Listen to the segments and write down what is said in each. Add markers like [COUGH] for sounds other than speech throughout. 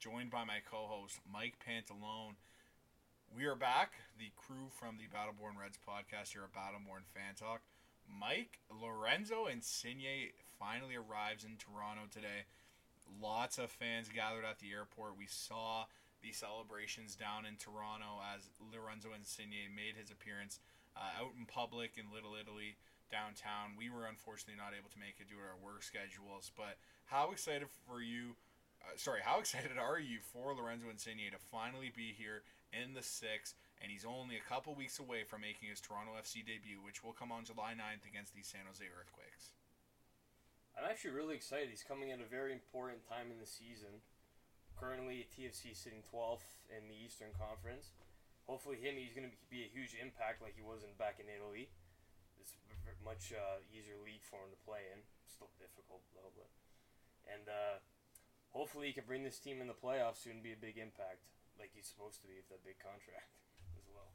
joined by my co-host Mike Pantalone. We are back, the crew from the Battle Born Reds podcast here at Battleborn Fan Talk. Mike Lorenzo and Insigne finally arrives in Toronto today. Lots of fans gathered at the airport. We saw the celebrations down in Toronto as Lorenzo Insigne made his appearance uh, out in public in Little Italy downtown. We were unfortunately not able to make it due to our work schedules. But how excited for you? Uh, sorry, how [LAUGHS] excited are you for Lorenzo Insigne to finally be here in the six? And he's only a couple weeks away from making his Toronto FC debut, which will come on July 9th against the San Jose Earthquakes. I'm actually really excited. He's coming at a very important time in the season. Currently, TFC sitting 12th in the Eastern Conference. Hopefully, him he's going to be a huge impact like he was in back in Italy. It's much uh, easier league for him to play in. Still difficult though, but and uh, hopefully he can bring this team in the playoffs soon and be a big impact like he's supposed to be with that big contract [LAUGHS] as well.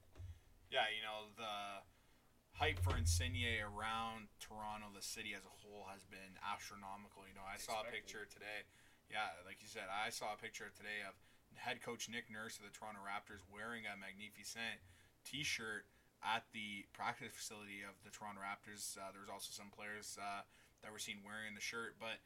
Yeah, you know, the hype for Insigne around Toronto, the city as a whole, has been astronomical. You know, I saw a picture today. Yeah, like you said, I saw a picture today of head coach Nick Nurse of the Toronto Raptors wearing a Magnificent T-shirt at the practice facility of the Toronto Raptors. Uh, there was also some players uh, that were seen wearing the shirt, but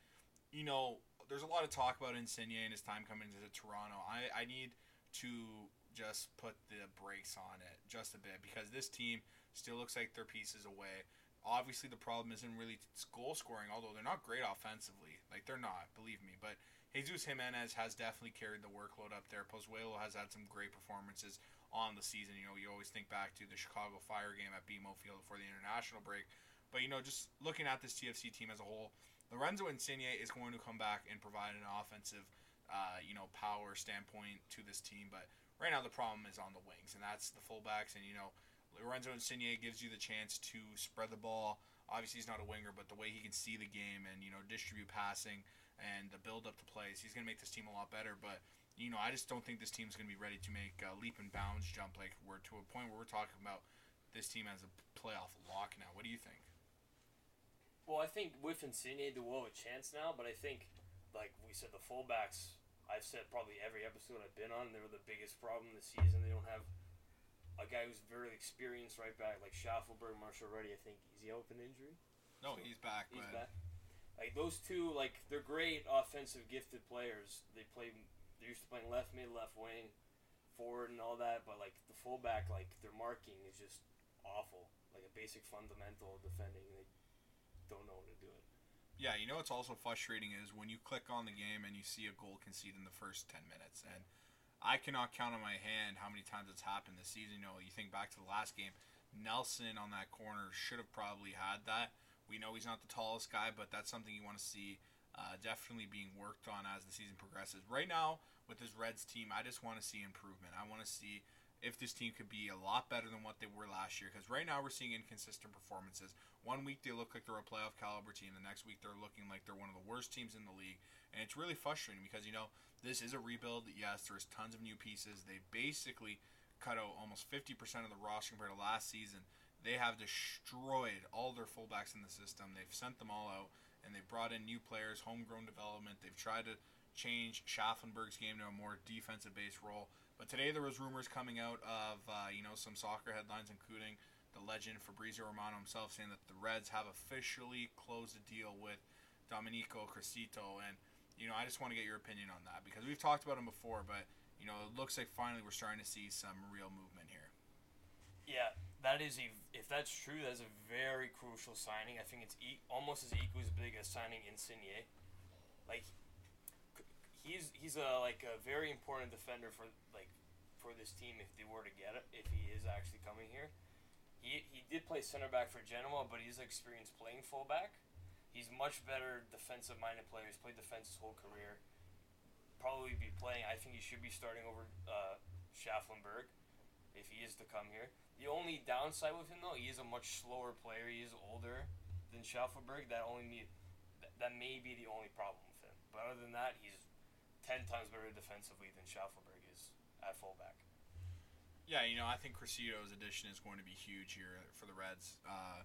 you know, there's a lot of talk about Insigne and his time coming to Toronto. I, I need to just put the brakes on it just a bit because this team still looks like they're pieces away. Obviously, the problem isn't really goal scoring, although they're not great offensively. Like, they're not, believe me. But Jesus Jimenez has definitely carried the workload up there. Pozuelo has had some great performances on the season. You know, you always think back to the Chicago Fire game at BMO Field before the international break. But, you know, just looking at this TFC team as a whole, Lorenzo Insigne is going to come back and provide an offensive, uh, you know, power standpoint to this team. But right now the problem is on the wings, and that's the fullbacks. And, you know, Lorenzo Insigne gives you the chance to spread the ball. Obviously, he's not a winger, but the way he can see the game and, you know, distribute passing and the build up to plays, he's going to make this team a lot better. But, you know, I just don't think this team's going to be ready to make a leap and bounds jump like we're to a point where we're talking about this team as a playoff lock now. What do you think? Well, I think with Insigne, will have a chance now, but I think, like we said, the fullbacks, I've said probably every episode I've been on, they were the biggest problem this season. They don't have a guy who's very experienced right back, like Shaffelburg, Marshall Reddy, I think. Is he out with an injury? No, he's back. He's but back. Like those two, like they're great offensive, gifted players. They play. They're used to playing left mid, left wing, forward, and all that. But like the fullback, like their marking is just awful. Like a basic fundamental of defending. They don't know how to do it. Yeah, you know what's also frustrating is when you click on the game and you see a goal conceded in the first 10 minutes. And I cannot count on my hand how many times it's happened this season. You know, you think back to the last game, Nelson on that corner should have probably had that. We know he's not the tallest guy, but that's something you want to see uh, definitely being worked on as the season progresses. Right now, with this Reds team, I just want to see improvement. I want to see if this team could be a lot better than what they were last year. Because right now we're seeing inconsistent performances. One week they look like they're a playoff caliber team, the next week they're looking like they're one of the worst teams in the league, and it's really frustrating because you know this is a rebuild. Yes, there's tons of new pieces. They basically cut out almost 50% of the roster compared to last season. They have destroyed all their fullbacks in the system. They've sent them all out, and they've brought in new players, homegrown development. They've tried to change Schaffenberg's game to a more defensive-based role. But today there was rumors coming out of uh, you know some soccer headlines, including the legend Fabrizio Romano himself saying that the Reds have officially closed a deal with Domenico Criscito, and you know I just want to get your opinion on that because we've talked about him before, but you know it looks like finally we're starting to see some real movement here. Yeah, that is a. If that's true, that's a very crucial signing. I think it's e- almost as equally as big as signing Insigne. Like, he's he's a like a very important defender for like for this team if they were to get it, if he is actually coming here. He, he did play center back for Genoa, but he's experienced playing fullback. He's much better defensive minded player. He's played defense his whole career. Probably be playing. I think he should be starting over uh, if he is to come here. The only downside with him though, he is a much slower player. He is older than Schafflenberg. That only that may be the only problem with him. But other than that, he's ten times better defensively than Schafflenberg is at fullback. Yeah, you know, I think Criscito's addition is going to be huge here for the Reds. Uh,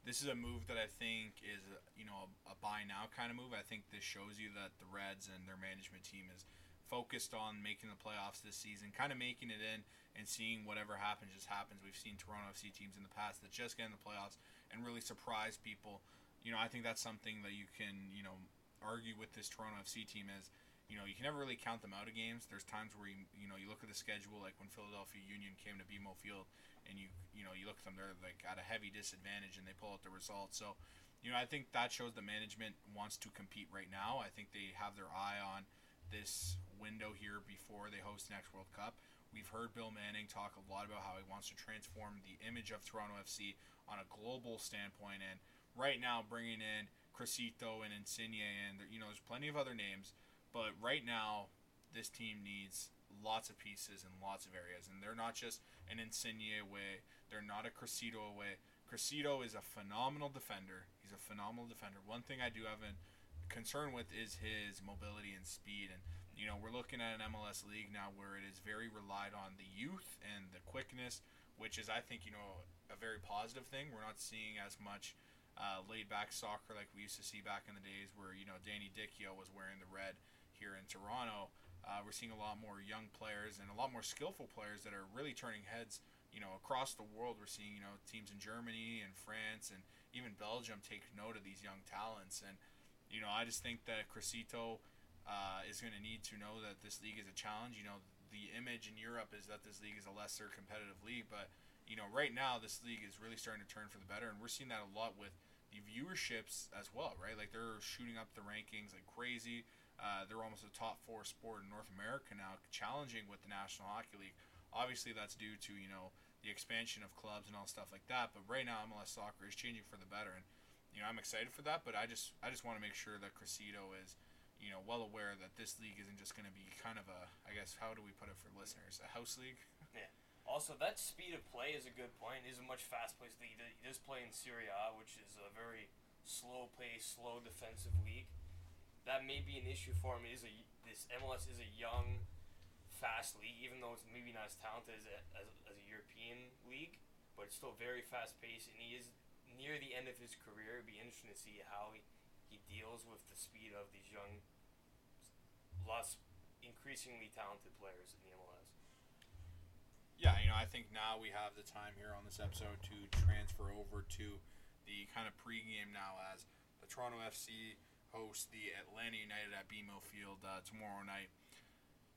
this is a move that I think is, you know, a, a buy now kind of move. I think this shows you that the Reds and their management team is focused on making the playoffs this season, kind of making it in and seeing whatever happens just happens. We've seen Toronto FC teams in the past that just get in the playoffs and really surprise people. You know, I think that's something that you can, you know, argue with this Toronto FC team is – you know, you can never really count them out of games. There's times where you, you know you look at the schedule, like when Philadelphia Union came to BMO Field, and you you know you look at them, they're like at a heavy disadvantage, and they pull out the result. So, you know, I think that shows the management wants to compete right now. I think they have their eye on this window here before they host next World Cup. We've heard Bill Manning talk a lot about how he wants to transform the image of Toronto FC on a global standpoint, and right now bringing in Criscito and Insigne, and you know, there's plenty of other names but right now, this team needs lots of pieces in lots of areas, and they're not just an Insigne away. They're not a Criscito away. Criscito is a phenomenal defender. He's a phenomenal defender. One thing I do have a concern with is his mobility and speed. And you know, we're looking at an MLS league now where it is very relied on the youth and the quickness, which is, I think, you know, a very positive thing. We're not seeing as much uh, laid back soccer like we used to see back in the days where you know Danny Dichio was wearing the red here in Toronto. Uh, we're seeing a lot more young players and a lot more skillful players that are really turning heads. You know, across the world, we're seeing you know teams in Germany and France and even Belgium take note of these young talents. And you know, I just think that Criscito uh, is going to need to know that this league is a challenge. You know, the image in Europe is that this league is a lesser competitive league, but you know, right now this league is really starting to turn for the better, and we're seeing that a lot with the viewerships as well, right? Like they're shooting up the rankings like crazy. Uh, they're almost a top four sport in North America now, challenging with the National Hockey League. Obviously, that's due to you know the expansion of clubs and all stuff like that. But right now, MLS soccer is changing for the better, and you know I'm excited for that. But I just I just want to make sure that Criscito is you know well aware that this league isn't just going to be kind of a I guess how do we put it for listeners a house league. Yeah. Also, that speed of play is a good point. It is a much fast paced league. Does play in Serie A, which is a very slow pace, slow defensive league that may be an issue for him. Is a this MLS is a young, fast league, even though it's maybe not as talented as a, as, as a European league, but it's still very fast paced, and he is near the end of his career. It'd be interesting to see how he, he deals with the speed of these young, less increasingly talented players in the MLS. Yeah, you know, I think now we have the time here on this episode to transfer over to the kind of pregame now as the Toronto FC host the Atlanta United at BMO Field uh, tomorrow night.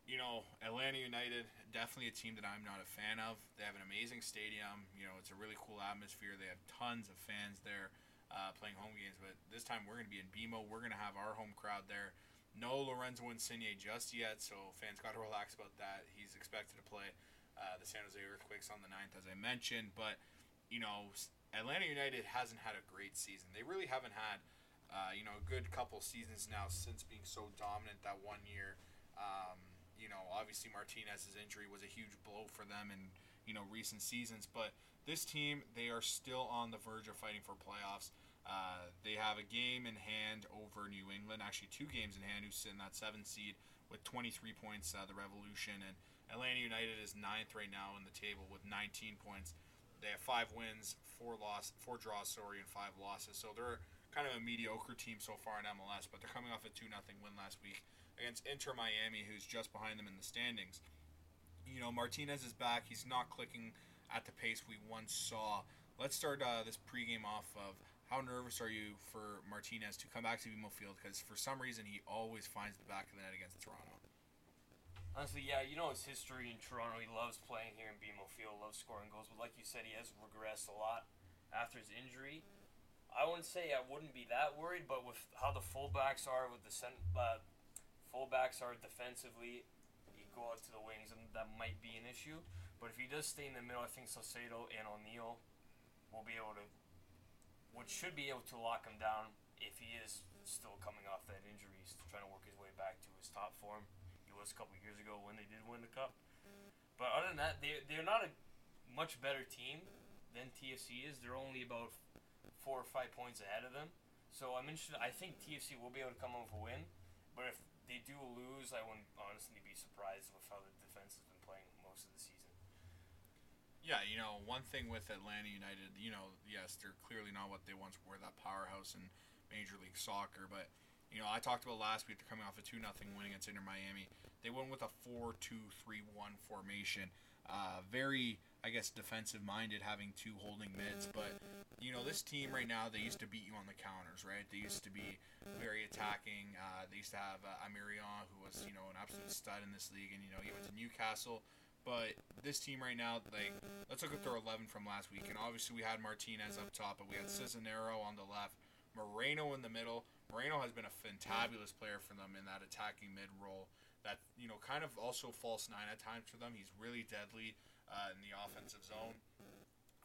You know, Atlanta United, definitely a team that I'm not a fan of. They have an amazing stadium. You know, it's a really cool atmosphere. They have tons of fans there uh, playing home games. But this time we're going to be in BMO. We're going to have our home crowd there. No Lorenzo Insigne just yet, so fans got to [LAUGHS] relax about that. He's expected to play uh, the San Jose Earthquakes on the 9th, as I mentioned. But, you know, Atlanta United hasn't had a great season. They really haven't had – uh, you know, a good couple seasons now since being so dominant that one year. Um, you know, obviously Martinez's injury was a huge blow for them in you know recent seasons, but this team they are still on the verge of fighting for playoffs. Uh, they have a game in hand over New England, actually two games in hand, who's sitting that seven seed with 23 points. Uh, the Revolution and Atlanta United is ninth right now in the table with 19 points. They have five wins, four loss, four draws, sorry, and five losses. So they're kind of a mediocre team so far in MLS, but they're coming off a 2 0 win last week against Inter Miami, who's just behind them in the standings. You know, Martinez is back. He's not clicking at the pace we once saw. Let's start uh, this pregame off of how nervous are you for Martinez to come back to BMO Field? Because for some reason, he always finds the back of the net against Toronto. Honestly, yeah, you know his history in Toronto. He loves playing here in BMO Field, loves scoring goals. But like you said, he has regressed a lot after his injury. I wouldn't say I wouldn't be that worried, but with how the fullbacks are, with the cent, uh, fullbacks are defensively, you go out to the wings, and that might be an issue. But if he does stay in the middle, I think Salcedo and O'Neill will be able to, which should be able to lock him down if he is still coming off that injury. He's trying to work his way back to his top form he was a couple years ago when they did win the cup. But other than that, they they're not a much better team than TFC is. They're only about four or five points ahead of them. So I'm interested. I think TFC will be able to come with a win, but if they do lose, I wouldn't honestly be surprised with how the defense has been playing most of the season. Yeah, you know, one thing with Atlanta United, you know, yes, they're clearly not what they once were, that powerhouse in Major League Soccer. But, you know, I talked about last week, they're coming off a 2 nothing win against Inter Miami. They went with a 4 2 3 1 formation. Uh, very, I guess, defensive minded, having two holding mids. But, you know, this team right now, they used to beat you on the counters, right? They used to be very attacking. Uh, they used to have uh, Almirón, who was, you know, an absolute stud in this league. And, you know, he went to Newcastle. But this team right now, like, let's look at their 11 from last week. And obviously, we had Martinez up top, but we had Cisnero on the left, Moreno in the middle. Moreno has been a fantabulous player for them in that attacking mid role. That you know, kind of also false nine at times for them. He's really deadly uh, in the offensive zone.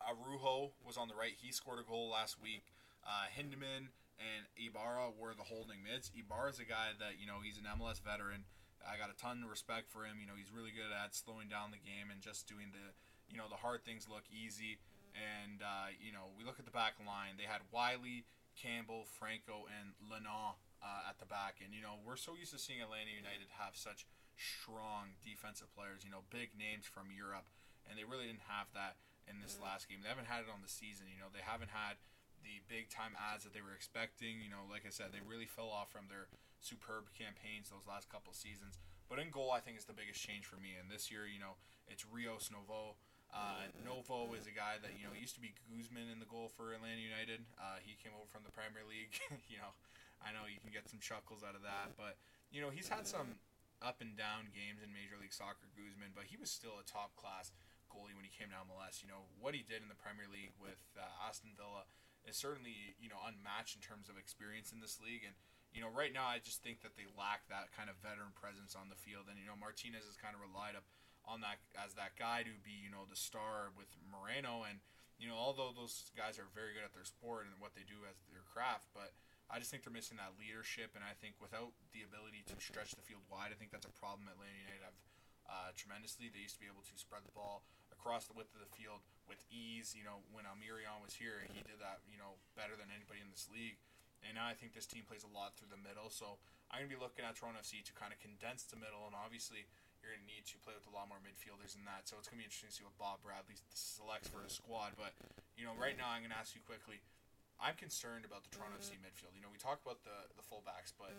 Araujo was on the right. He scored a goal last week. Uh, Hyndman and Ibarra were the holding mids. Ibarra is a guy that you know he's an MLS veteran. I got a ton of respect for him. You know, he's really good at slowing down the game and just doing the, you know, the hard things look easy. And uh, you know, we look at the back line. They had Wiley, Campbell, Franco, and Lennon uh, at the back. And you know, we're so used to seeing Atlanta United have such strong defensive players. You know, big names from Europe, and they really didn't have that in this last game. They haven't had it on the season. You know, they haven't had the big time ads that they were expecting. You know, like I said, they really fell off from their superb campaigns those last couple seasons. But in goal, I think is the biggest change for me. And this year, you know, it's Rios Novo. Uh, Novo is a guy that you know used to be Guzan in the goal for Atlanta United. Uh, he came over from the Premier League. [LAUGHS] you know, I know you can get some chuckles out of that, but you know he's had some up and down games in Major League Soccer, Guzan, but he was still a top class goalie when he came to MLS. You know what he did in the Premier League with uh, Aston Villa is certainly you know unmatched in terms of experience in this league and you know, right now I just think that they lack that kind of veteran presence on the field, and you know Martinez has kind of relied up on that as that guy to be you know the star with Moreno, and you know although those guys are very good at their sport and what they do as their craft, but I just think they're missing that leadership, and I think without the ability to stretch the field wide, I think that's a problem at Atlanta United have uh, tremendously. They used to be able to spread the ball across the width of the field with ease. You know, when Almirón was here, he did that you know better than anybody in this league. And now I think this team plays a lot through the middle. So I'm going to be looking at Toronto FC to kind of condense the middle. And obviously, you're going to need to play with a lot more midfielders than that. So it's going to be interesting to see what Bob Bradley selects for his squad. But, you know, right now I'm going to ask you quickly. I'm concerned about the Toronto FC midfield. You know, we talk about the, the fullbacks, but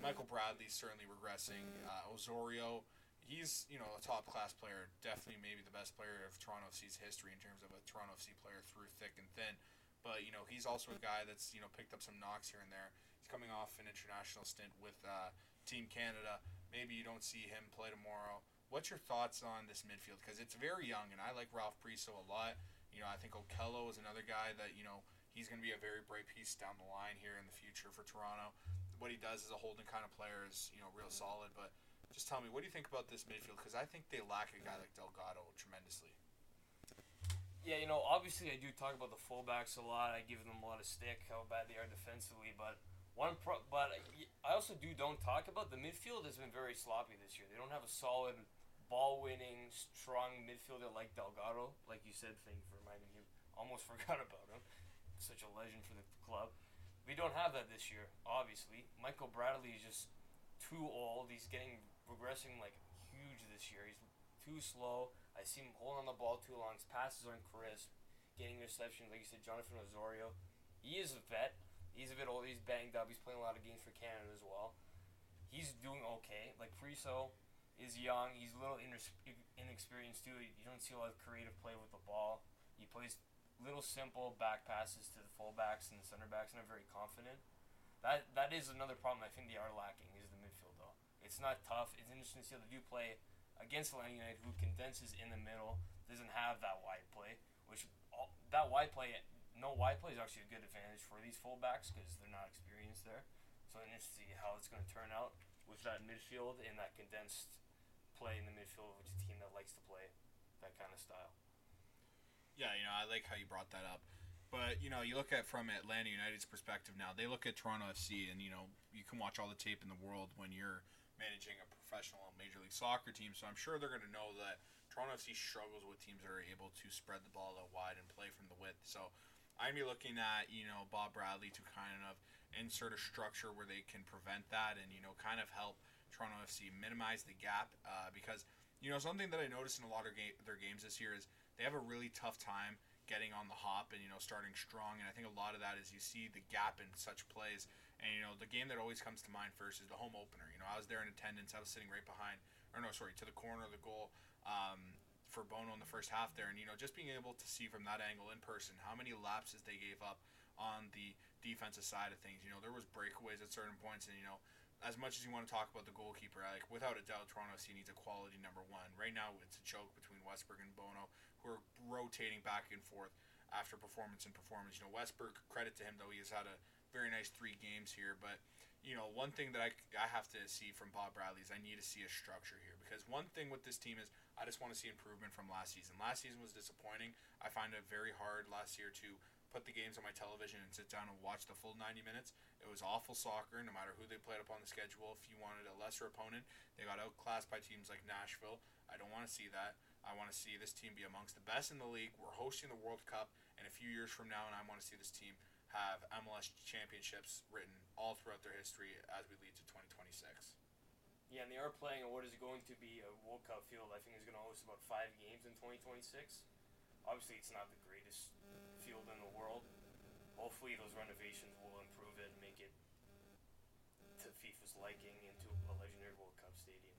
Michael Bradley's certainly regressing. Uh, Osorio, he's, you know, a top class player. Definitely maybe the best player of Toronto FC's history in terms of a Toronto FC player through thick and thin. But you know, he's also a guy that's you know picked up some knocks here and there. He's coming off an international stint with uh, Team Canada. Maybe you don't see him play tomorrow. What's your thoughts on this midfield? Because it's very young, and I like Ralph Priso a lot. You know, I think Okello is another guy that you know he's going to be a very bright piece down the line here in the future for Toronto. What he does as a holding kind of player is you know real solid. But just tell me, what do you think about this midfield? Because I think they lack a guy like Delgado tremendously. Yeah, you know, obviously I do talk about the fullbacks a lot. I give them a lot of stick how bad they are defensively, but one pro- but I also do don't talk about the midfield has been very sloppy this year. They don't have a solid ball-winning, strong midfielder like Delgado, like you said. Thank you for reminding me. Almost [LAUGHS] forgot about him. Such a legend for the club. We don't have that this year, obviously. Michael Bradley is just too old. He's getting regressing like huge this year. He's too slow. I see him holding on the ball too long. His passes aren't crisp. Getting interceptions, like you said, Jonathan Osorio. He is a vet. He's a bit old. He's banged up. He's playing a lot of games for Canada as well. He's doing okay. Like Priso is young. He's a little inexperienced too. You don't see a lot of creative play with the ball. He plays little simple back passes to the fullbacks and the center backs, and I'm very confident. That that is another problem I think they are lacking is the midfield though. It's not tough. It's interesting to see how they do play against Atlanta United, who condenses in the middle, doesn't have that wide play, which all, that wide play, no wide play is actually a good advantage for these fullbacks because they're not experienced there. So I'm to see how it's going to turn out with that midfield and that condensed play in the midfield, which is a team that likes to play that kind of style. Yeah, you know, I like how you brought that up. But, you know, you look at from Atlanta United's perspective now, they look at Toronto FC and, you know, you can watch all the tape in the world when you're managing a professional Major League Soccer team. So I'm sure they're going to know that Toronto FC struggles with teams that are able to spread the ball out wide and play from the width. So I'm be looking at, you know, Bob Bradley to kind of insert a structure where they can prevent that and, you know, kind of help Toronto FC minimize the gap uh, because, you know, something that I noticed in a lot of ga- their games this year is they have a really tough time – getting on the hop and you know starting strong. And I think a lot of that is you see the gap in such plays. And you know the game that always comes to mind first is the home opener. You know I was there in attendance. I was sitting right behind, or no, sorry, to the corner of the goal. Um, for Bono in the first half there, and you know, just being able to see from that angle in person how many lapses they gave up on the defensive side of things. You know, there was breakaways at certain points, and you know, as much as you want to talk about the goalkeeper, like without a doubt, Toronto FC needs a quality number one. Right now, it's a joke between Westberg and Bono who are rotating back and forth after performance and performance. You know, Westberg, credit to him though, he has had a very nice three games here. But you know, one thing that I, I have to see from Bob Bradley is I need to see a structure here because one thing with this team is I just want to see improvement from last season. Last season was disappointing. I find it very hard last year to put the games on my television and sit down and watch the full 90 minutes. It was awful soccer, no matter who they played up on the schedule. If you wanted a lesser opponent, they got outclassed by teams like Nashville. I don't want to see that. I want to see this team be amongst the best in the league. We're hosting the World Cup in a few years from now, and I want to see this team have MLS championships written all throughout their history as we lead to 2026. Yeah, and they are playing what is going to be a World Cup field. I think is going to host about five games in 2026. Obviously, it's not the greatest field in the world. Hopefully, those renovations will improve it and make it to FIFA's liking into a legendary World Cup stadium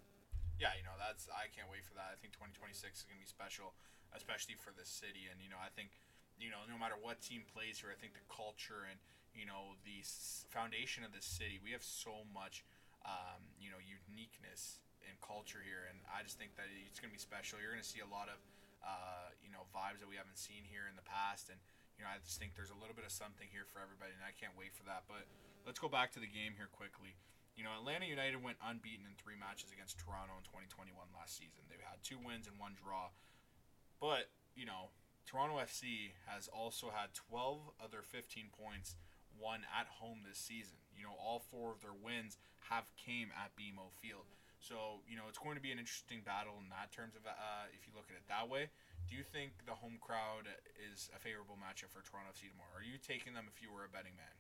yeah, you know, that's I can't wait for that. I think 2026 is going to be special, especially for the city. And you know, I think, you know, no matter what team plays here, I think the culture and you know the foundation of the city, we have so much, um, you know, uniqueness and culture here, and I just think that it's going to be special. You're going to see a lot of, uh, you know, vibes that we haven't seen here in the past, and you know, I just think there's a little bit of something here for everybody, and I can't wait for that. But let's go back to the game here quickly. You know, Atlanta United went unbeaten in three matches against Toronto in 2021 last season. They had two wins and one draw. But, you know, Toronto FC has also had 12 of their 15 points won at home this season. You know, all four of their wins have came at BMO Field. So, you know, it's going to be an interesting battle in that terms of uh, if you look at it that way. Do you think the home crowd is a favorable matchup for Toronto FC tomorrow? Are you taking them if you were a betting man?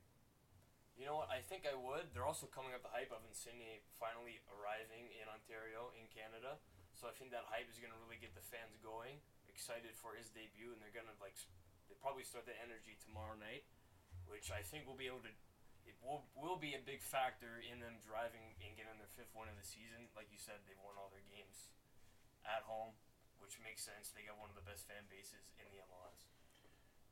You know what? I think I would. They're also coming up the hype of Insigne finally arriving in Ontario, in Canada. So I think that hype is going to really get the fans going, excited for his debut, and they're to like, they probably start the energy tomorrow night, which I think will be able to, it will will be a big factor in them driving and getting their fifth win of the season. Like you said, they've won all their games at home, which makes sense. They got one of the best fan bases in the MLS.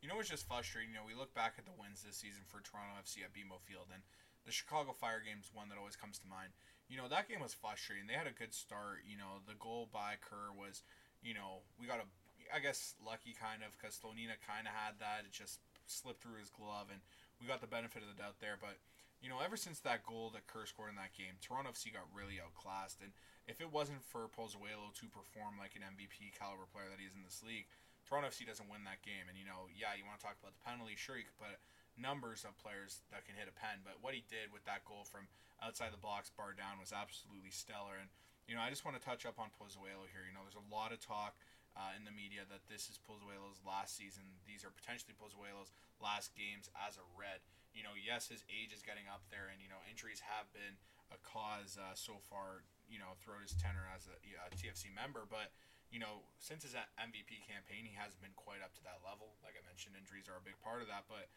You know what's just frustrating? You know, we look back at the wins this season for Toronto FC at BMO Field, and the Chicago Fire game is one that always comes to mind. You know, that game was frustrating. They had a good start. You know, the goal by Kerr was, you know, we got a, I guess, lucky kind of because Slonina kind of had that. It just slipped through his glove, and we got the benefit of the doubt there. But, you know, ever since that goal that Kerr scored in that game, Toronto FC got really outclassed. And if it wasn't for Pozuelo to perform like an MVP caliber player that he is in this league, Toronto FC doesn't win that game. And, you know, yeah, you want to talk about the penalty. Sure, you could put numbers of players that can hit a pen, but what he did with that goal from outside the box, bar down, was absolutely stellar. And, you know, I just want to touch up on Pozuelo here. You know, there's a lot of talk uh, in the media that this is Pozuelo's last season. These are potentially Pozuelo's last games as a Red. You know, yes, his age is getting up there, and, you know, injuries have been a cause uh, so far, you know, throughout his tenure as a, a TFC member, but you know, since his MVP campaign, he hasn't been quite up to that level. Like I mentioned, injuries are a big part of that. But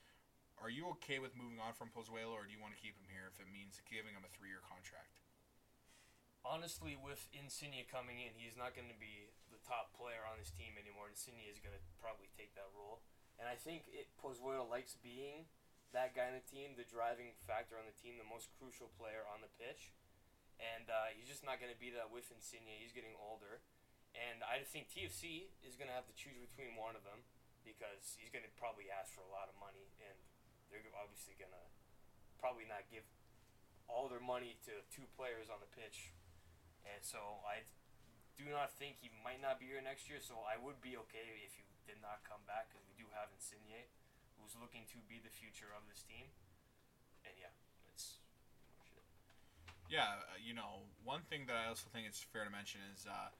are you okay with moving on from Pozuelo, or do you want to keep him here if it means giving him a three-year contract? Honestly, with Insigne coming in, he's not going to be the top player on this team anymore. Insigne is going to probably take that role, and I think it, Pozuelo likes being that guy in the team, the driving factor on the team, the most crucial player on the pitch. And uh, he's just not going to be that with Insigne. He's getting older and I think TFC is going to have to choose between one of them because he's going to probably ask for a lot of money, and they're obviously going to probably not give all their money to two players on the pitch. And so I, do not think he might not be here next year. So I would be okay if he did not come back because we do have Insigne, who's looking to be the future of this team. And yeah, pretty. Yeah, uh, you know, one thing that I also think it's fair to mention is, uh,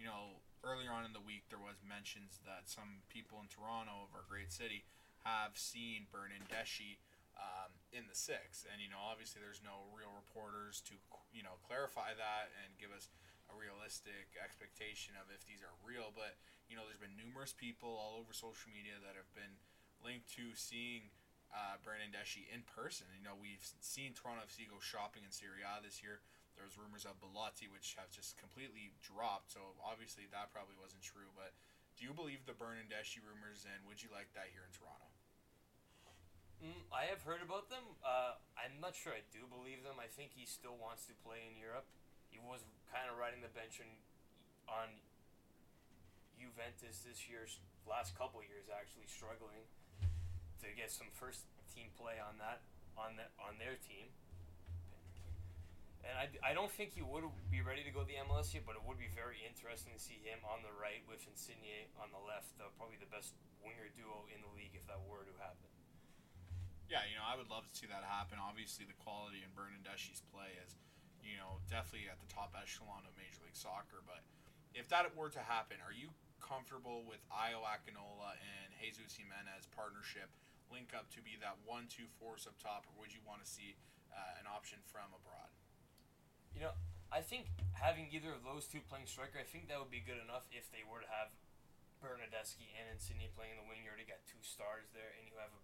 you know, earlier on in the week there was mentions that some people in Toronto, of our great city, have seen Bernardeschi um, in the six, and you know, obviously there's no real reporters to you know clarify that and give us a realistic expectation of if these are real. But you know, there's been numerous people all over social media that have been linked to seeing uh, Bernardeschi in person. You know, we've seen Toronto FC go shopping in Serie A this year. There was rumors of Belotti, which have just completely dropped. So obviously that probably wasn't true. But do you believe the Brandon Bernardeschi rumors, and would you like that here in Toronto? Mm, I have heard about them. Uh, I'm not sure I do believe them. I think he still wants to play in Europe. He was kind of riding the bench in, on Juventus this year's last couple years, actually struggling to get some first team play on that on that on their team. And I, I don't think he would be ready to go to the MLS yet, but it would be very interesting to see him on the right with Insigne on the left. Uh, probably the best winger duo in the league if that were to happen. Yeah, you know, I would love to see that happen. Obviously, the quality in Bernardeschi's play is, you know, definitely at the top echelon of Major League Soccer. But if that were to happen, are you comfortable with Ayo Akinola and Jesus Jimenez partnership link up to be that one-two force up top, or would you want to see uh, an option from abroad? You know, I think having either of those two playing striker, I think that would be good enough if they were to have Bernardeschi and Insigne playing in the wing. You already got two stars there, and you have a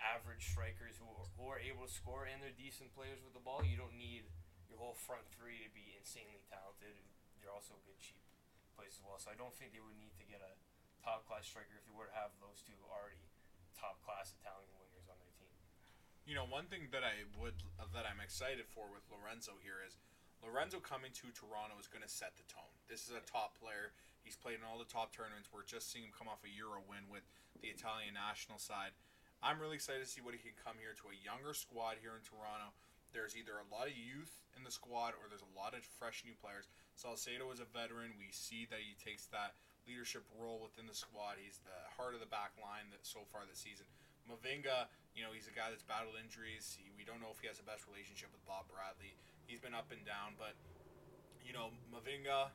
average strikers who are, who are able to score and they're decent players with the ball. You don't need your whole front three to be insanely talented. They're also good cheap players as well. So I don't think they would need to get a top class striker if they were to have those two already top class Italian wingers on their team. You know, one thing that I would that I'm excited for with Lorenzo here is Lorenzo coming to Toronto is going to set the tone. This is a top player. He's played in all the top tournaments. We're just seeing him come off a Euro win with the Italian national side. I'm really excited to see what he can come here to a younger squad here in Toronto. There's either a lot of youth in the squad or there's a lot of fresh new players. Salcedo is a veteran. We see that he takes that leadership role within the squad. He's the heart of the back line that so far this season. Mavinga, you know, he's a guy that's battled injuries. He, we don't know if he has the best relationship with Bob Bradley. He's been up and down, but you know, Mavinga,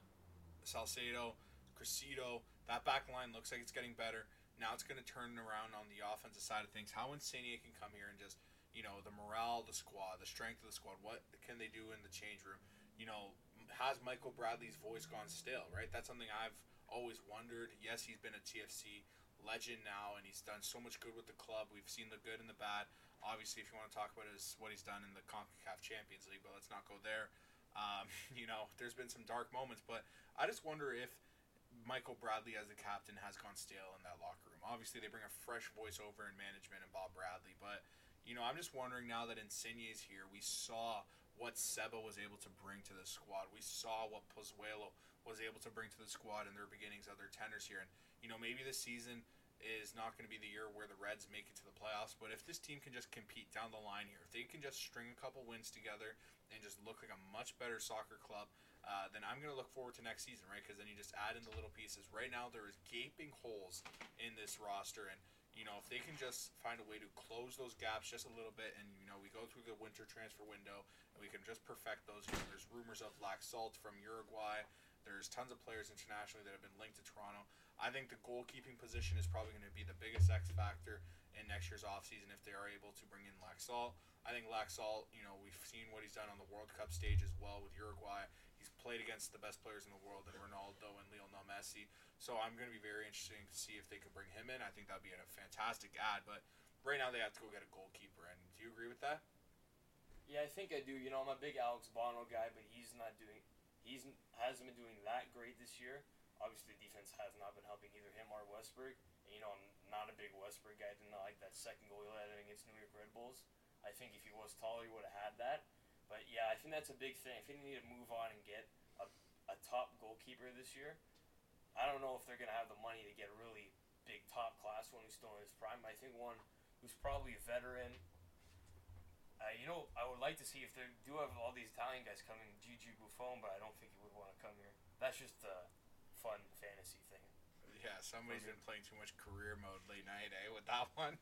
Salcedo, Cressida, that back line looks like it's getting better. Now it's going to turn around on the offensive side of things. How Insigne can come here and just, you know, the morale of the squad, the strength of the squad. What can they do in the change room? You know, has Michael Bradley's voice gone stale? Right, that's something I've always wondered. Yes, he's been a TFC legend now, and he's done so much good with the club. We've seen the good and the bad. Obviously, if you want to talk about his what he's done in the Concacaf Champions League, but let's not go there. Um, [LAUGHS] you know, there's been some dark moments, but I just wonder if Michael Bradley as the captain has gone stale in that locker room. Obviously, they bring a fresh voice over in management and Bob Bradley, but you know, I'm just wondering now that Insigne is here, we saw what Seba was able to bring to the squad. We saw what Pozuelo was able to bring to the squad in their beginnings of their tenors here, and you know, maybe this season is not going to be the year where the Reds make it to the playoffs, but if this team can just compete down the line here, if they can just string a couple wins together and just look like a much better soccer club, uh, then I'm going to look forward to next season, right? Because then you just add in the little pieces. Right now, there is gaping holes in this roster, and you know if they can just find a way to close those gaps just a little bit, and you know we go through the winter transfer window, and we can just perfect those. You know, there's rumors of Laxalt from Uruguay. There's tons of players internationally that have been linked to Toronto. I think the goalkeeping position is probably going to be the biggest X factor in next year's offseason if they are able to bring in Laxalt. I think Laxalt, you know, we've seen what he's done on the World Cup stage as well with Uruguay played against the best players in the world in Ronaldo and Lionel Messi. So I'm going to be very interesting to see if they can bring him in. I think that'd be a fantastic ad. But right now they have to go get a goalkeeper. And do you agree with that? Yeah, I think I do. You know, I'm a big Alex Bono guy, but he's not doing. He's hasn't been doing that great this year. Obviously, the defense has not been helping either him or Westberg. And, you know, I'm not a big Westberg guy. I did not like that second goal he let in against New York Red Bulls. I think if he was taller, he would have had that. But yeah, I think that's a big thing. I think they need to move on and get a, a top goalkeeper this year. I don't know if they're going to have the money to get a really big top class one who's still in his prime. But I think one who's probably a veteran. Uh, you know, I would like to see if they do have all these Italian guys coming, Gigi Buffon, but I don't think he would want to come here. That's just a fun fantasy thing. Yeah, somebody's been playing too much career mode late night, eh, with that [LAUGHS] one.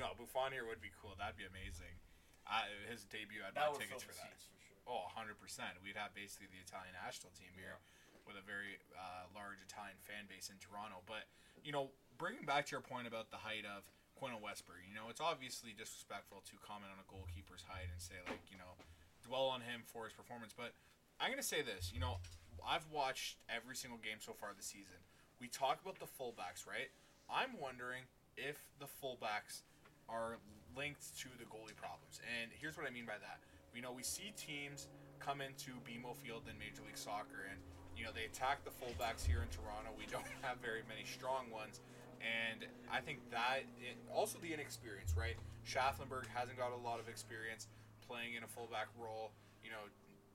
no, Buffon here would be cool. That'd be amazing. I, his debut, I'd buy tickets for that. for sure. Oh, 100%. We'd have basically the Italian national team here with a very uh, large Italian fan base in Toronto. But, you know, bringing back to your point about the height of Quentin Westberg, you know, it's obviously disrespectful to comment on a goalkeeper's height and say, like, you know, dwell on him for his performance. But I'm going to say this, you know, I've watched every single game so far this season. We talk about the fullbacks, right? I'm wondering if the fullbacks are linked to the goalie problems. And here's what I mean by that. We know we see teams come into BMO Field in Major League Soccer and you know they attack the fullbacks here in Toronto. We [LAUGHS] don't have very many strong ones. And I think that it, also the inexperience, right? Schafflenberg hasn't got a lot of experience playing in a fullback role. You know,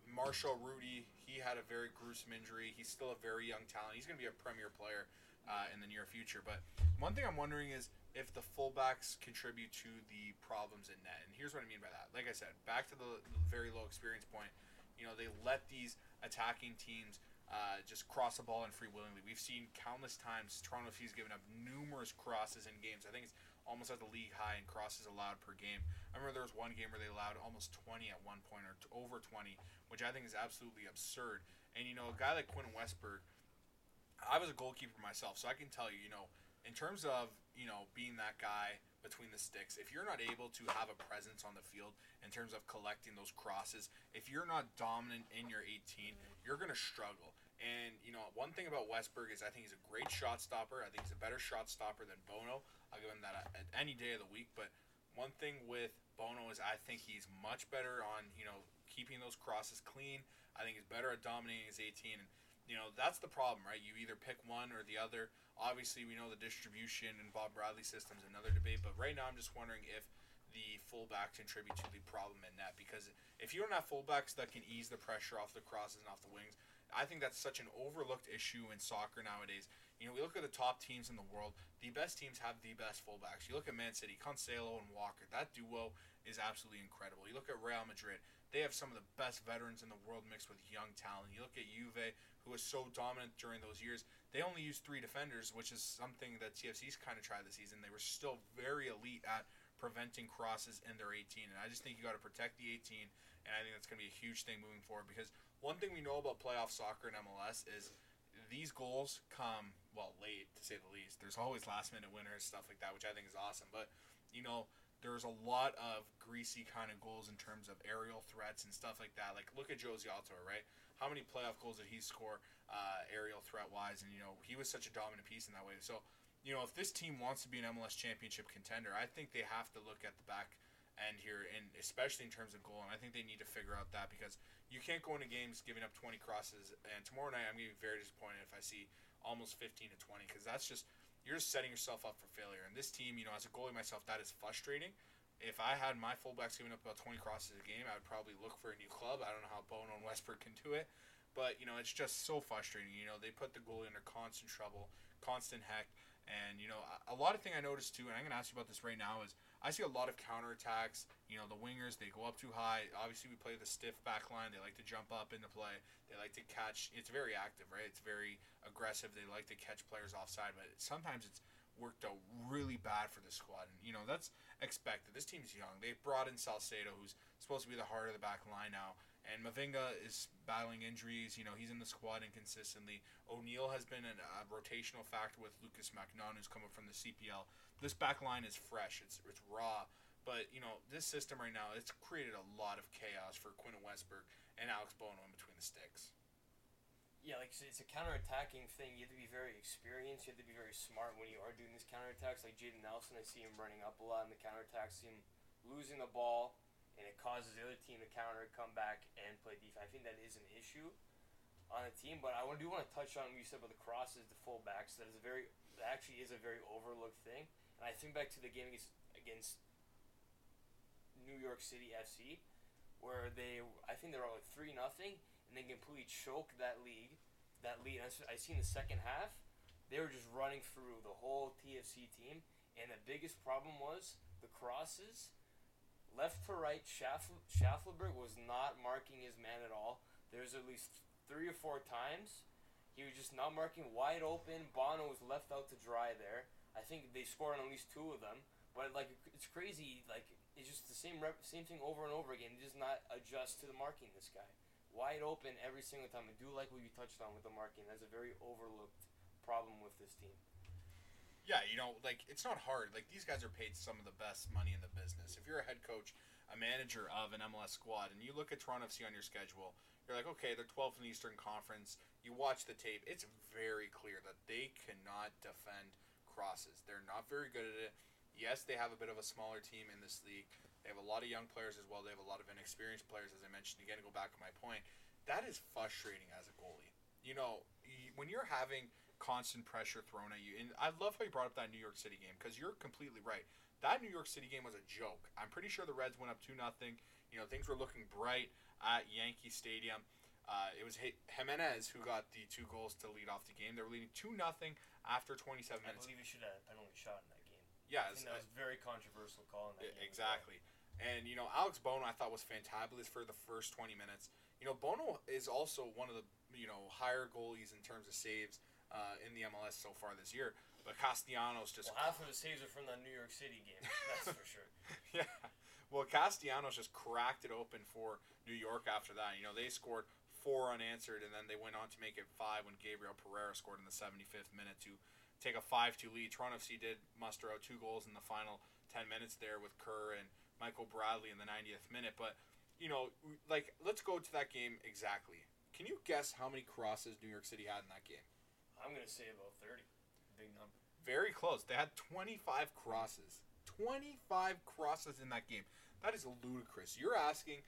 Marshall-Rutty, he had a very gruesome injury. He's still a very young talent. He's going to be a premier player uh, in the near future. But one thing I'm wondering is if the fullbacks contribute to the problems in net. And here's what I mean by that. Like I said, back to the very low experience point. You know, they let these attacking teams uh, just cross the ball in free willingly. We've seen countless times Toronto FC's given up numerous crosses in games. I think it's almost at the league high in crosses allowed per game. I remember there was one game where they allowed almost 20 at one point or t- over 20, which I think is absolutely absurd. And you know, a guy like Quinn Westberg, I was a goalkeeper myself, so I can tell you, you know, in terms of you know being that guy between the sticks, if you're not able to have a presence on the field in terms of collecting those crosses, if you're not dominant in your 18, you're gonna struggle. And you know, one thing about Westberg is I think he's a great shot stopper. I think he's a better shot stopper than Bono. I'll give him that at, at any day of the week. But one thing with Bono is I think he's much better on you know keeping those crosses clean. I think he's better at dominating his 18. And you know that's the problem, right? You either pick one or the other. Obviously, we know the distribution and Bob Bradley system is another debate. But right now, I'm just wondering if the fullbacks contribute to the problem in net because if you don't have fullbacks that can ease the pressure off the crosses and off the wings, I think that's such an overlooked issue in soccer nowadays. You know, we look at the top teams in the world. The best teams have the best fullbacks. You look at Man City, Cancelo and Walker. That duo is absolutely incredible. You look at Real Madrid. They have some of the best veterans in the world mixed with young talent. You look at Juve, who was so dominant during those years. They only used three defenders, which is something that TFC's kind of tried this season. They were still very elite at preventing crosses in their 18. And I just think you got to protect the 18. And I think that's going to be a huge thing moving forward because one thing we know about playoff soccer in MLS is these goals come well late to say the least. There's always last minute winners, stuff like that, which I think is awesome. But you know, there's a lot of greasy kind of goals in terms of aerial threats and stuff like that. Like look at Josie Alto, right? How many playoff goals did he score uh, aerial threat wise? And you know, he was such a dominant piece in that way. So you know, if this team wants to be an MLS championship contender, I think they have to look at the back end here, and especially in terms of goal. And I think they need to figure out that because you can't go into games giving up 20 crosses. And tomorrow night, I'm going to be very disappointed if I see almost 15 to 20 because that's just you're setting yourself up for failure. And this team, you know, as a goalie myself, that is frustrating. If I had my fullbacks giving up about 20 crosses a game, I would probably look for a new club. I don't know how Bono and Westberg can do it, but you know, it's just so frustrating. You know, they put the goalie under constant trouble, constant heck. And you know, a- lot of thing I noticed too, and I'm gonna ask you about this right now, is I see a lot of counterattacks. You know, the wingers they go up too high. Obviously, we play the stiff back line. They like to jump up into play. They like to catch. It's very active, right? It's very aggressive. They like to catch players offside, but sometimes it's worked out really bad for the squad. And you know, that's expected. This team's young. They brought in Salcedo, who's supposed to be the heart of the back line now. And Mavinga is battling injuries. You know, he's in the squad inconsistently. O'Neill has been a, rotational factor with Lukas MacNaughton, who's coming from the CPL. This back line is fresh. It's it's raw. But you know, this system right now, it's created a lot of chaos for Quinn Westberg and Alex Bono in between the sticks. Yeah, like so it's a counter-attacking thing. You have to be very experienced. You have to be very smart when you are doing these counterattacks. Like Jayden Nelson, I see him running up a lot in the counterattacks. See him losing the ball, and it causes the other team to counter, come back, and play defense. I think that is an issue on the team. But I do want to touch on what you said about the crosses, the fullbacks. That is a very, that actually is a very overlooked thing. And I think back to the game against against New York City FC, where they, I think they were all like three nothing, and they completely choked that league, that lead. I seen the second half, they were just running through the whole TFC team, and the biggest problem was the crosses, left to right. Schaff- was not marking his man at all. There's at least three or four times. He was just not marking wide open. Bono was left out to dry there. I think they scored on at least two of them. But like it's crazy. Like it's just the same rep, same thing over and over again. He does not adjust to the marking. This guy wide open every single time. I do like what you touched on with the marking. That's a very overlooked problem with this team. Yeah, you know, like it's not hard. Like these guys are paid some of the best money in the business. If you're a head coach, a manager of an MLS squad, and you look at Toronto FC on your schedule, you're like, okay, they're 12th in the Eastern Conference. You watch the tape; it's very clear that they cannot defend crosses. They're not very good at it. Yes, they have a bit of a smaller team in this league. They have a lot of young players as well. They have a lot of inexperienced players, as I mentioned. Again, to go back to my point, that is frustrating as a goalie. You know, when you're having constant pressure thrown at you. And I love how you brought up that New York City game because you're completely right. That New York City game was a joke. I'm pretty sure the Reds went up two nothing. You know things were looking bright at Yankee Stadium. Uh, it was Jimenez who got the two goals to lead off the game. They were leading two nothing after 27 minutes. I believe he should have a penalty shot in that game. Yeah, I think that was a very controversial call in that game. Exactly. And you know, Alex Bono I thought was fantabulous for the first 20 minutes. You know, Bono is also one of the you know higher goalies in terms of saves uh, in the MLS so far this year. But Castellanos just Well, half of the saves are from that New York City game. That's for sure. [LAUGHS] yeah. Well, Castellanos just cracked it open for New York after that. You know, they scored four unanswered, and then they went on to make it five when Gabriel Pereira scored in the 75th minute to take a 5 2 lead. Toronto FC did muster out two goals in the final 10 minutes there with Kerr and Michael Bradley in the 90th minute. But, you know, like, let's go to that game exactly. Can you guess how many crosses New York City had in that game? I'm gonna say about thirty. Big number. Very close. They had 25 crosses. 25 crosses in that game. That is ludicrous. You're asking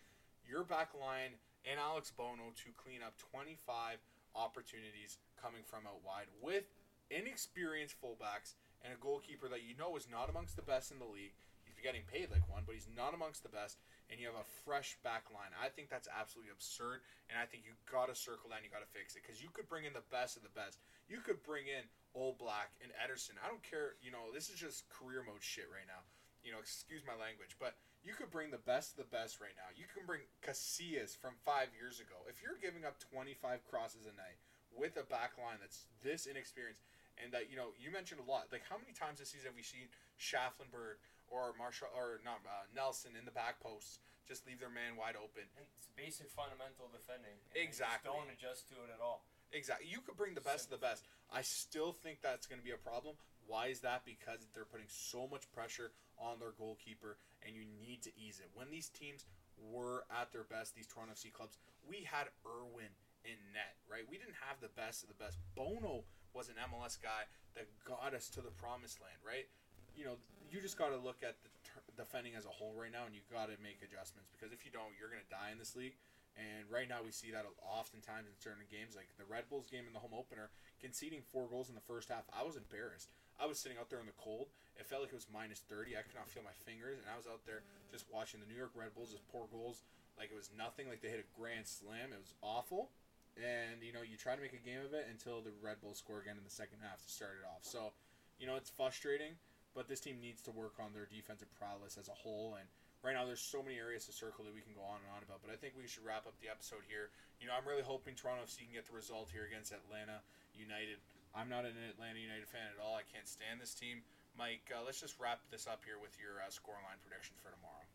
your back line and Alex Bono to clean up 25 opportunities coming from out wide with inexperienced fullbacks and a goalkeeper that you know is not amongst the best in the league. He's getting paid like one, but he's not amongst the best. And you have a fresh back line. I think that's absolutely absurd, and I think you got to circle that and you got to fix it because you could bring in the best of the best. You could bring in Oblak and Ederson. I don't care. You know, this is just career mode shit right now. You know, excuse my language, but you could bring the best of the best right now. You can bring Casillas from five years ago. If you're giving up 25 crosses a night with a back line that's this inexperienced, and that you know, you mentioned a lot. Like how many times this season have we seen Shaffelburg or Marshall or not uh, Nelson in the back post. just leave their man wide open? And it's basic fundamental defending. Exactly. Don't adjust to it at all. Exactly. You could bring the best of the best. I still think that's going to be a problem. Why is that? Because they're putting so much pressure on their goalkeeper, and you need to ease it. When these teams were at their best, these Toronto FC clubs, we had Irwin in net, right? We didn't have the best of the best. Bono was an MLS guy that got us to the promised land, right? You know, you just got to look at the ter- defending as a whole right now, and you got to make adjustments because if you don't, you're going to die in this league. And right now, we see that oftentimes in certain games, like the Red Bulls game in the home opener, conceding four goals in the first half. I was embarrassed. I was sitting out there in the cold. It felt like it was minus 30. I could not feel my fingers. And I was out there just watching the New York Red Bulls just pour goals like it was nothing, like they hit a grand slam. It was awful. And, you know, you try to make a game of it until the Red Bulls score again in the second half to start it off. So, you know, it's frustrating, but this team needs to work on their defensive prowess as a whole. And right now, there's so many areas to circle that we can go on and on about. But I think we should wrap up the episode here. You know, I'm really hoping Toronto FC can get the result here against Atlanta United. I'm not an Atlanta United fan at all. I can't stand this team. Mike, uh, let's just wrap this up here with your uh, scoreline prediction for tomorrow.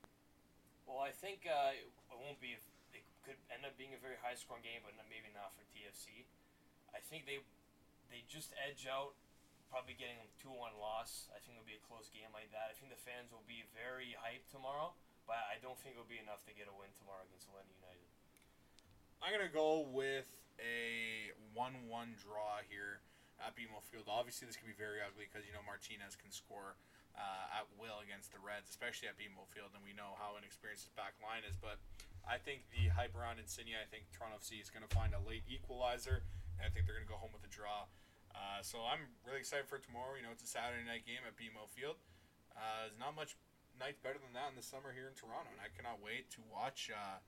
Well, I think uh, it won't be. It could end up being a very high scoring game, but maybe not for TFC. I think they they just edge out, probably getting a two one loss. I think it'll be a close game like that. I think the fans will be very hyped tomorrow, but I don't think it'll be enough to get a win tomorrow against Atlanta United. I'm gonna go with a one-one draw here at BMO Field. Obviously, this could be very ugly because you know Martinez can score uh, at will against the Reds, especially at BMO Field, and we know how inexperienced his back line is. But I think the hype around Insigne, I think Toronto FC is gonna find a late equalizer, and I think they're gonna go home with a draw. Uh, so I'm really excited for tomorrow. You know, it's a Saturday night game at BMO Field. Uh, there's not much nights better than that in the summer here in Toronto, and I cannot wait to watch. Uh,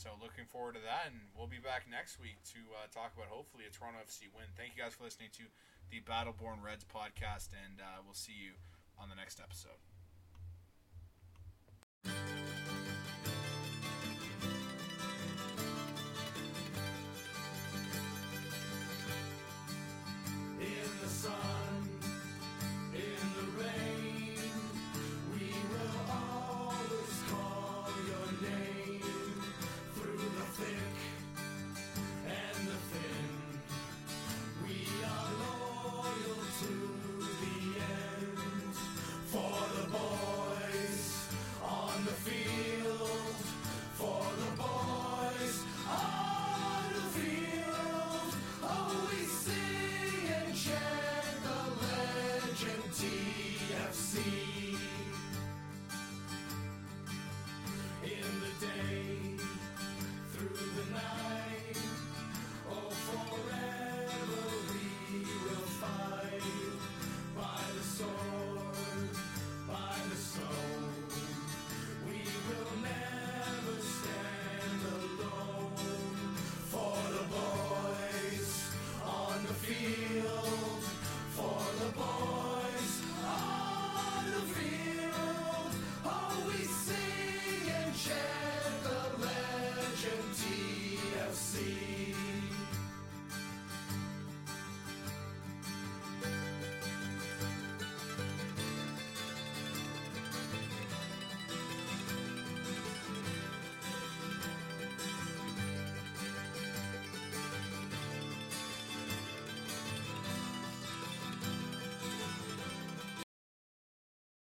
so looking forward to that, and we'll be back next week to uh, talk about hopefully a Toronto FC win. Thank you guys for listening to the Battle Born Reds podcast, and uh, we'll see you on the next episode.